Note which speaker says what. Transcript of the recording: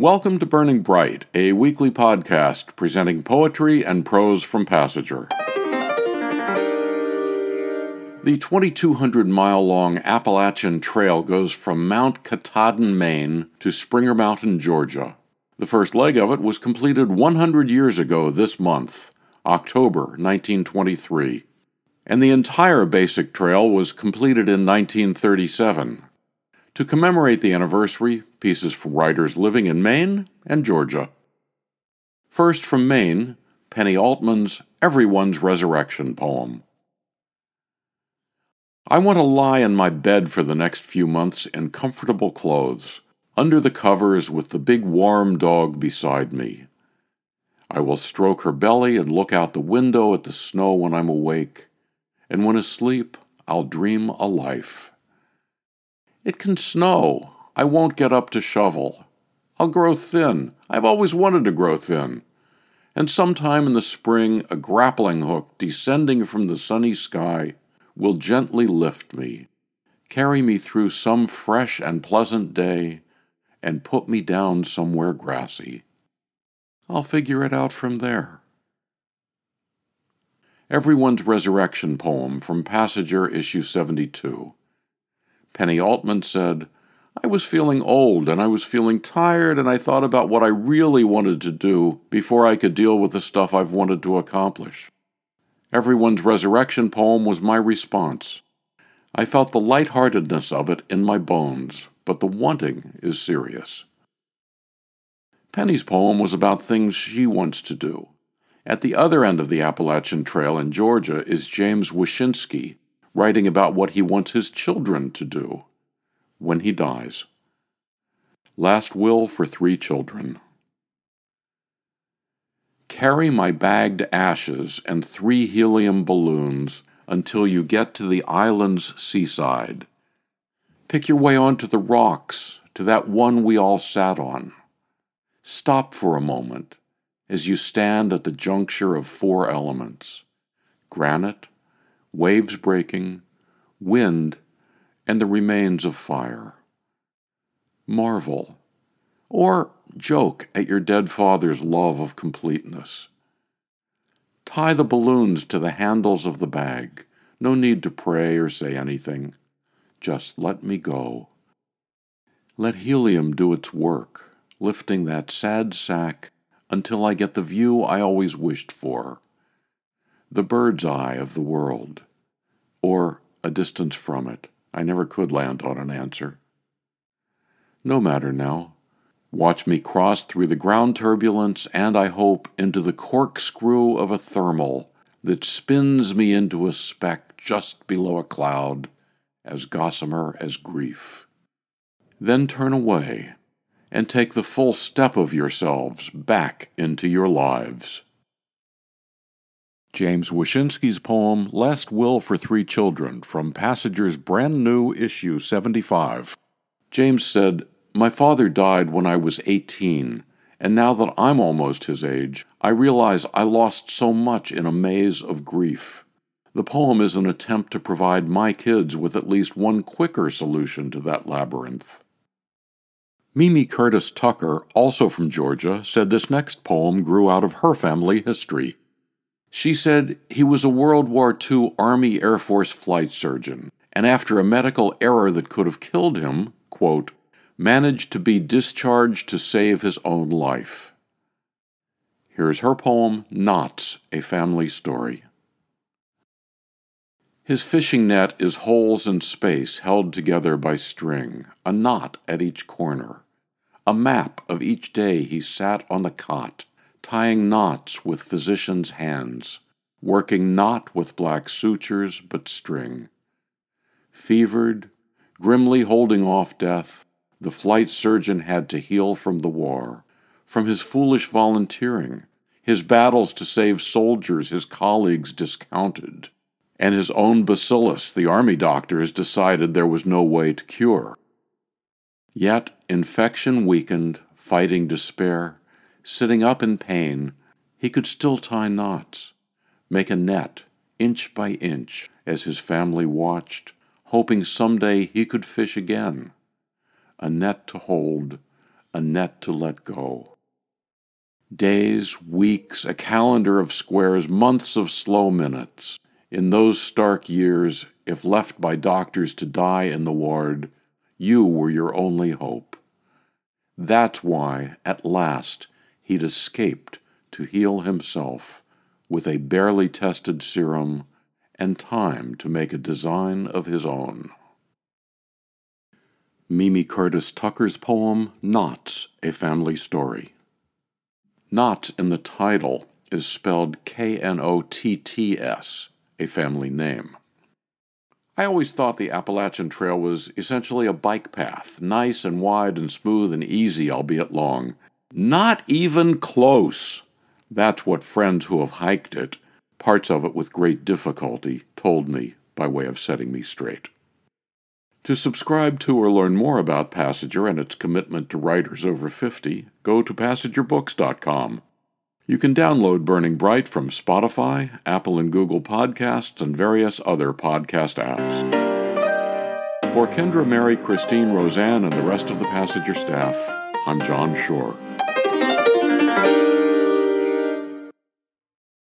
Speaker 1: Welcome to Burning Bright, a weekly podcast presenting poetry and prose from Passager. The 2,200 mile long Appalachian Trail goes from Mount Katahdin, Maine to Springer Mountain, Georgia. The first leg of it was completed 100 years ago this month, October 1923, and the entire basic trail was completed in 1937. To commemorate the anniversary, pieces from writers living in Maine and Georgia. First from Maine, Penny Altman's Everyone's Resurrection poem. I want to lie in my bed for the next few months in comfortable clothes, under the covers with the big warm dog beside me. I will stroke her belly and look out the window at the snow when I'm awake, and when asleep, I'll dream a life. It can snow. I won't get up to shovel. I'll grow thin. I've always wanted to grow thin. And sometime in the spring, a grappling hook descending from the sunny sky will gently lift me, carry me through some fresh and pleasant day, and put me down somewhere grassy. I'll figure it out from there. Everyone's Resurrection poem from Passager, issue 72. Penny Altman said, I was feeling old and I was feeling tired, and I thought about what I really wanted to do before I could deal with the stuff I've wanted to accomplish. Everyone's resurrection poem was my response. I felt the light-heartedness of it in my bones, but the wanting is serious. Penny's poem was about things she wants to do. At the other end of the Appalachian Trail in Georgia is James Wyshynski, writing about what he wants his children to do when he dies. Last will for three children. Carry my bagged ashes and three helium balloons until you get to the island's seaside. Pick your way onto the rocks to that one we all sat on. Stop for a moment as you stand at the juncture of four elements granite, waves breaking, wind, and the remains of fire. Marvel, or joke at your dead father's love of completeness. Tie the balloons to the handles of the bag. No need to pray or say anything. Just let me go. Let helium do its work, lifting that sad sack until I get the view I always wished for the bird's eye of the world, or a distance from it. I never could land on an answer. No matter now. Watch me cross through the ground turbulence and, I hope, into the corkscrew of a thermal that spins me into a speck just below a cloud, as gossamer as grief. Then turn away and take the full step of yourselves back into your lives. James Wyshynski's poem Last Will for Three Children from Passager's brand new issue 75. James said, My father died when I was 18, and now that I'm almost his age, I realize I lost so much in a maze of grief. The poem is an attempt to provide my kids with at least one quicker solution to that labyrinth. Memye Curtis Tucker, also from Georgia, said this next poem grew out of her family history. She said he was a World War II Army Air Force flight surgeon, and after a medical error that could have killed him, quote, managed to be discharged to save his own life. Here's her poem, Knotts, a Family Story. His fishing net is holes in space held together by string, a knot at each corner. A map of each day he sat on the cot tying knots with physician's hands, working not with black sutures but string. Fevered, grimly holding off death, the flight surgeon had to heal from the war, from his foolish volunteering, his battles to save soldiers his colleagues discounted, and his own bacillus the army doctors decided there was no way to cure. Yet infection weakened, fighting despair, Sitting up in pain, he could still tie knots, make a net, inch by inch, as his family watched, hoping someday he could fish again. A net to hold, a net to let go. Days, weeks, a calendar of squares, months of slow minutes. In those stark years, if left by doctors to die in the ward, you were your only hope. That's why, at last, he'd escaped to heal himself with a barely tested serum and time to make a design of his own. Memye Curtis Tucker's poem, Knotts, a Family Story. Knott in the title is spelled K N O T T S, a family name. I always thought the Appalachian Trail was essentially a bike path, nice and wide and smooth and easy, albeit long. Not even close. That's what friends who have hiked it, parts of it with great difficulty, told me by way of setting me straight. To subscribe to or learn more about Passager and its commitment to writers over 50, go to passagerbooks.com. You can download Burning Bright from Spotify, Apple and Google Podcasts, and various other podcast apps. For Kendra, Mary, Christine, Roseanne, and the rest of the Passager staff, I'm John Shore.